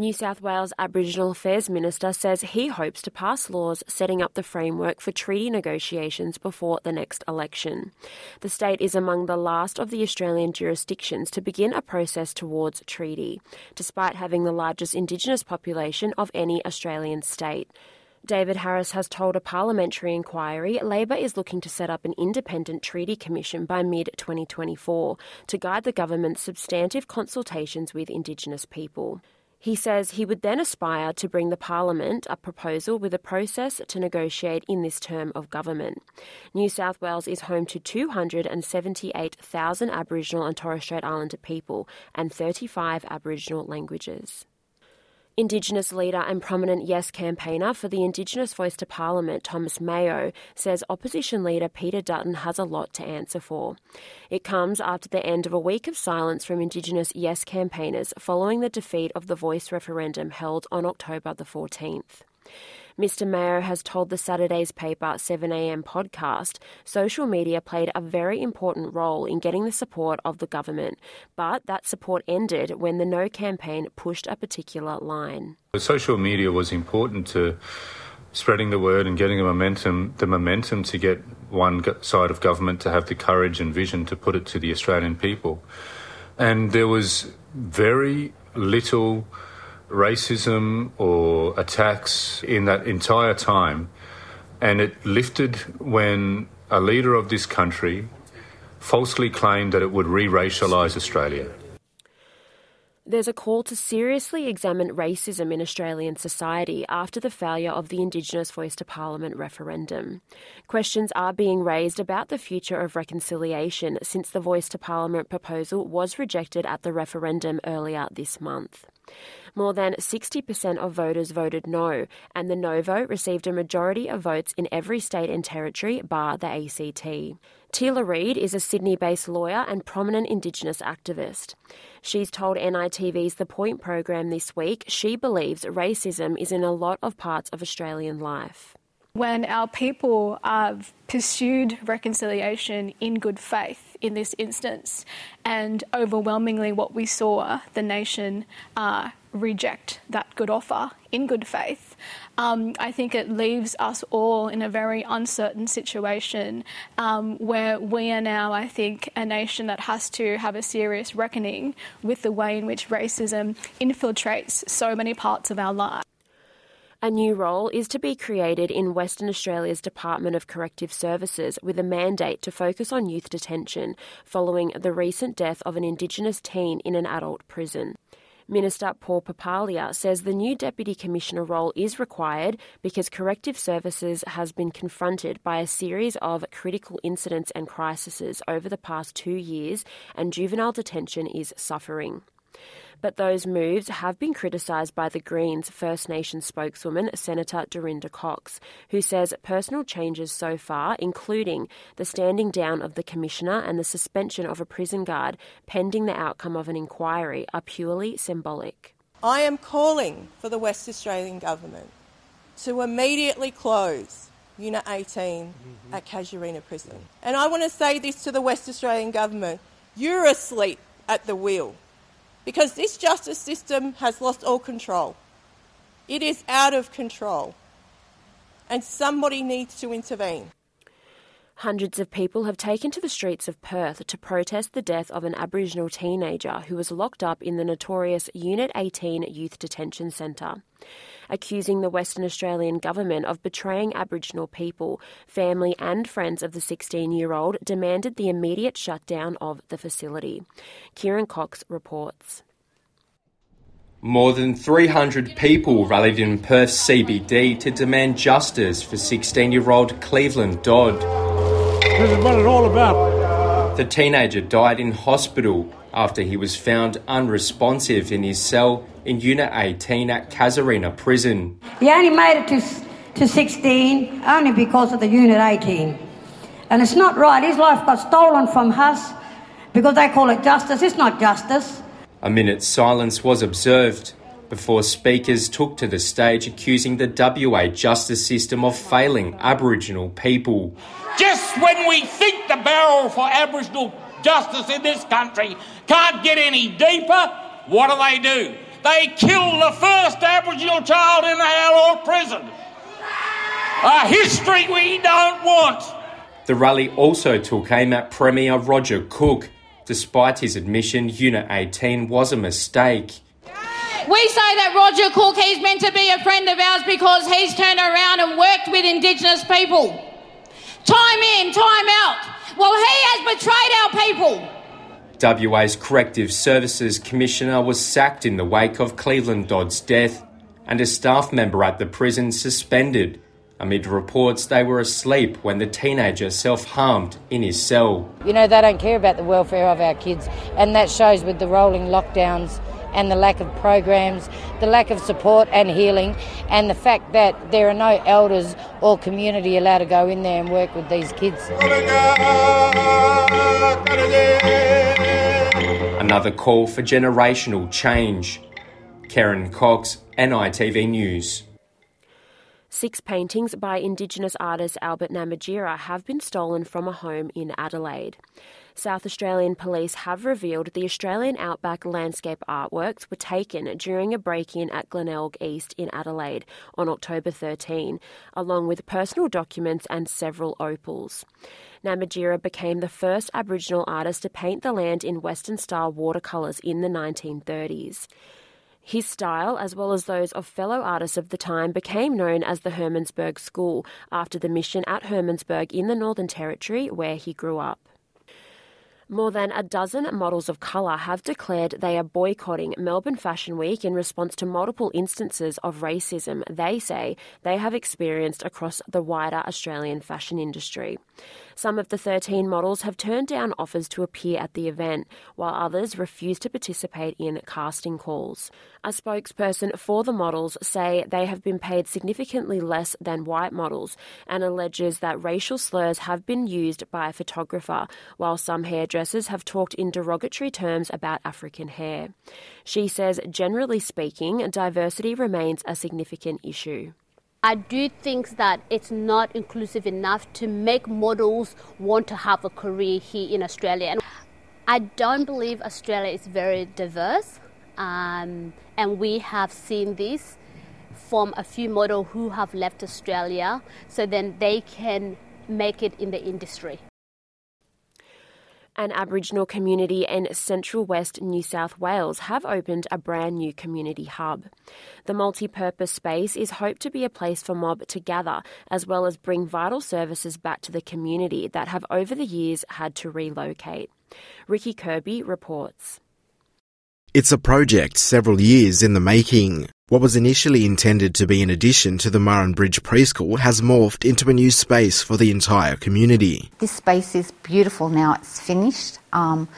New South Wales Aboriginal Affairs Minister says he hopes to pass laws setting up the framework for treaty negotiations before the next election. The state is among the last of the Australian jurisdictions to begin a process towards treaty, despite having the largest Indigenous population of any Australian state. David Harris has told a parliamentary inquiry Labor is looking to set up an independent treaty commission by mid 2024 to guide the government's substantive consultations with Indigenous people. He says he would then aspire to bring the Parliament a proposal with a process to negotiate in this term of government. New South Wales is home to 278,000 Aboriginal and Torres Strait Islander people and 35 Aboriginal languages. Indigenous leader and prominent Yes campaigner for the Indigenous Voice to Parliament, Thomas Mayo, says opposition leader Peter Dutton has a lot to answer for. It comes after the end of a week of silence from Indigenous Yes campaigners following the defeat of the Voice referendum held on October the 14th. Mr. Mayo has told the Saturday's paper 7am podcast social media played a very important role in getting the support of the government, but that support ended when the No campaign pushed a particular line. Social media was important to spreading the word and getting the momentum the momentum to get one side of government to have the courage and vision to put it to the Australian people. And there was very little racism or attacks in that entire time. And it lifted when a leader of this country falsely claimed that it would re racialise Australia. There's a call to seriously examine racism in Australian society after the failure of the Indigenous Voice to Parliament referendum. Questions are being raised about the future of reconciliation since the Voice to Parliament proposal was rejected at the referendum earlier this month. More than 60% of voters voted no, and the no vote received a majority of votes in every state and territory bar the ACT. Teela Reid is a Sydney based lawyer and prominent Indigenous activist. She's told NITV's The Point program this week she believes racism is in a lot of parts of Australian life. When our people have pursued reconciliation in good faith in this instance, and overwhelmingly what we saw the nation uh, reject that good offer in good faith, um, I think it leaves us all in a very uncertain situation um, where we are now, I think, a nation that has to have a serious reckoning with the way in which racism infiltrates so many parts of our lives. A new role is to be created in Western Australia's Department of Corrective Services with a mandate to focus on youth detention following the recent death of an Indigenous teen in an adult prison. Minister Paul Papalia says the new Deputy Commissioner role is required because Corrective Services has been confronted by a series of critical incidents and crises over the past two years, and juvenile detention is suffering. But those moves have been criticised by the Greens First Nation spokeswoman, Senator Dorinda Cox, who says personal changes so far, including the standing down of the Commissioner and the suspension of a prison guard pending the outcome of an inquiry, are purely symbolic. I am calling for the West Australian Government to immediately close Unit 18 mm-hmm. at Casuarina Prison. And I want to say this to the West Australian Government you're asleep at the wheel because this justice system has lost all control. It is out of control. And somebody needs to intervene. Hundreds of people have taken to the streets of Perth to protest the death of an Aboriginal teenager who was locked up in the notorious Unit 18 Youth Detention Centre. Accusing the Western Australian government of betraying Aboriginal people, family and friends of the 16 year old demanded the immediate shutdown of the facility. Kieran Cox reports. More than 300 people rallied in Perth CBD to demand justice for 16 year old Cleveland Dodd. This is what it's all about. The teenager died in hospital after he was found unresponsive in his cell in Unit 18 at Casuarina Prison. He only made it to, to 16 only because of the Unit 18. And it's not right. His life got stolen from us because they call it justice. It's not justice. A minute's silence was observed before speakers took to the stage accusing the WA justice system of failing Aboriginal people. Just when we think the barrel for Aboriginal justice in this country can't get any deeper, what do they do? they kill the first Aboriginal child in the Howard prison. A history we don't want. The rally also took aim at Premier Roger Cook, despite his admission Unit 18 was a mistake. We say that Roger Cook, he's meant to be a friend of ours because he's turned around and worked with Indigenous people. Time in, time out. Well, he has betrayed our people. WA's Corrective Services Commissioner was sacked in the wake of Cleveland Dodd's death, and a staff member at the prison suspended amid reports they were asleep when the teenager self harmed in his cell. You know, they don't care about the welfare of our kids, and that shows with the rolling lockdowns and the lack of programs, the lack of support and healing, and the fact that there are no elders or community allowed to go in there and work with these kids. Another call for generational change. Karen Cox, NITV News. Six paintings by Indigenous artist Albert Namatjira have been stolen from a home in Adelaide. South Australian police have revealed the Australian Outback landscape artworks were taken during a break in at Glenelg East in Adelaide on October 13, along with personal documents and several opals. Namatjira became the first Aboriginal artist to paint the land in Western style watercolours in the 1930s. His style, as well as those of fellow artists of the time, became known as the Hermannsburg School after the mission at Hermannsburg in the Northern Territory where he grew up. More than a dozen models of colour have declared they are boycotting Melbourne Fashion Week in response to multiple instances of racism they say they have experienced across the wider Australian fashion industry. Some of the 13 models have turned down offers to appear at the event, while others refuse to participate in casting calls. A spokesperson for the models say they have been paid significantly less than white models and alleges that racial slurs have been used by a photographer, while some hairdressers have talked in derogatory terms about African hair. She says, generally speaking, diversity remains a significant issue. I do think that it's not inclusive enough to make models want to have a career here in Australia. And I don't believe Australia is very diverse, um, and we have seen this from a few models who have left Australia, so then they can make it in the industry an Aboriginal community in central west New South Wales have opened a brand new community hub. The multi purpose space is hoped to be a place for mob to gather as well as bring vital services back to the community that have over the years had to relocate. Ricky Kirby reports. It's a project several years in the making. What was initially intended to be an addition to the Murrin Bridge Preschool has morphed into a new space for the entire community. This space is beautiful now, it's finished, um,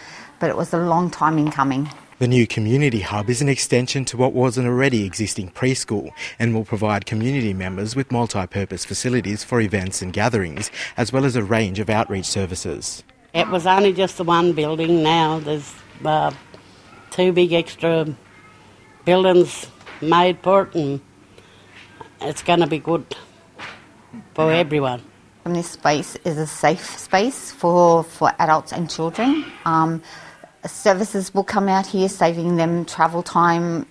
but it was a long time in coming. The new community hub is an extension to what was an already existing preschool and will provide community members with multi purpose facilities for events and gatherings, as well as a range of outreach services. It was only just the one building, now there's uh, two big extra buildings made for it, and it's going to be good for everyone. And this space is a safe space for, for adults and children. Um, services will come out here, saving them travel time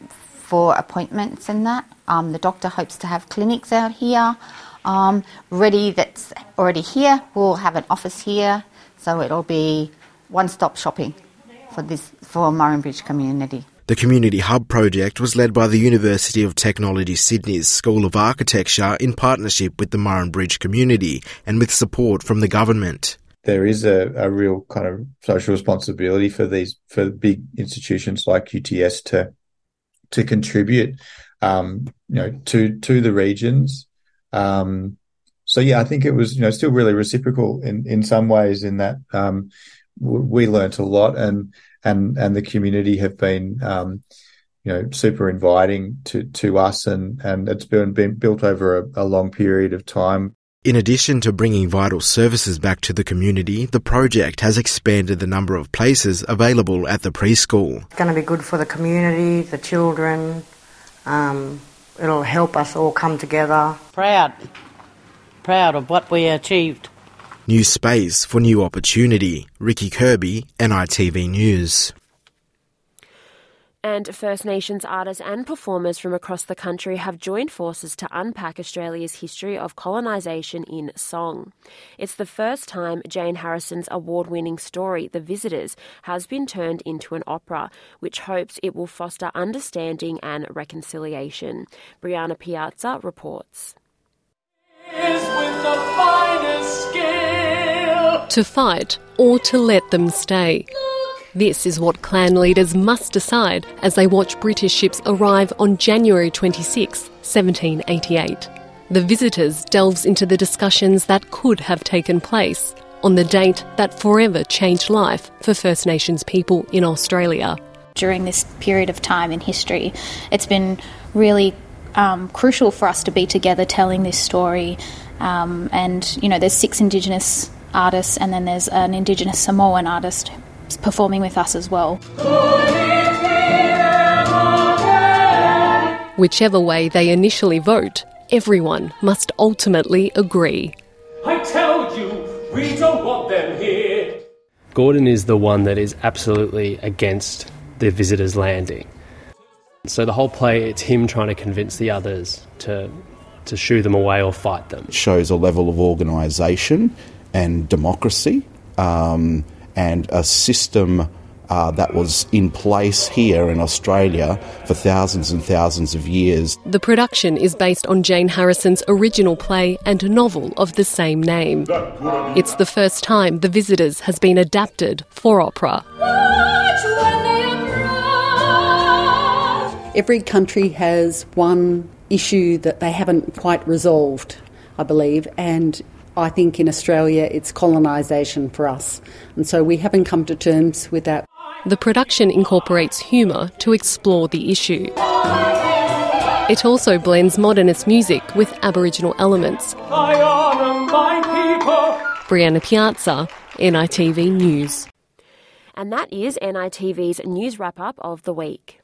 for appointments and that. Um, the doctor hopes to have clinics out here. Um, ready that's already here. We'll have an office here, so it'll be one-stop shopping for this for Murrin Bridge community. The Community Hub project was led by the University of Technology Sydney's School of Architecture in partnership with the Murrin Bridge community and with support from the government. There is a, a real kind of social responsibility for these for big institutions like UTS to to contribute, um, you know, to to the regions. Um, so yeah, I think it was you know still really reciprocal in in some ways in that um, we learnt a lot and and and the community have been um, you know super inviting to to us and and it's been, been built over a, a long period of time. In addition to bringing vital services back to the community, the project has expanded the number of places available at the preschool. It's going to be good for the community, the children. Um, it'll help us all come together. Proud, proud of what we achieved. New space for new opportunity. Ricky Kirby, NITV News. And First Nations artists and performers from across the country have joined forces to unpack Australia's history of colonisation in song. It's the first time Jane Harrison's award winning story, The Visitors, has been turned into an opera, which hopes it will foster understanding and reconciliation. Brianna Piazza reports. To fight or to let them stay. This is what clan leaders must decide as they watch British ships arrive on January 26, 1788. The Visitors delves into the discussions that could have taken place on the date that forever changed life for First Nations people in Australia. During this period of time in history, it's been really um, crucial for us to be together telling this story. Um, and, you know, there's six Indigenous artists, and then there's an Indigenous Samoan artist performing with us as well. Whichever way they initially vote, everyone must ultimately agree. I tell you, we don't want them here. Gordon is the one that is absolutely against the visitors landing. So the whole play, it's him trying to convince the others to to shoo them away or fight them. It shows a level of organisation and democracy. Um, and a system uh, that was in place here in Australia for thousands and thousands of years. The production is based on Jane Harrison's original play and novel of the same name. It's the first time The Visitors has been adapted for opera. Every country has one issue that they haven't quite resolved, I believe, and I think in Australia it's colonisation for us. And so we haven't come to terms with that. The production incorporates humour to explore the issue. It also blends modernist music with Aboriginal elements. Brianna Piazza, NITV News. And that is NITV's news wrap up of the week.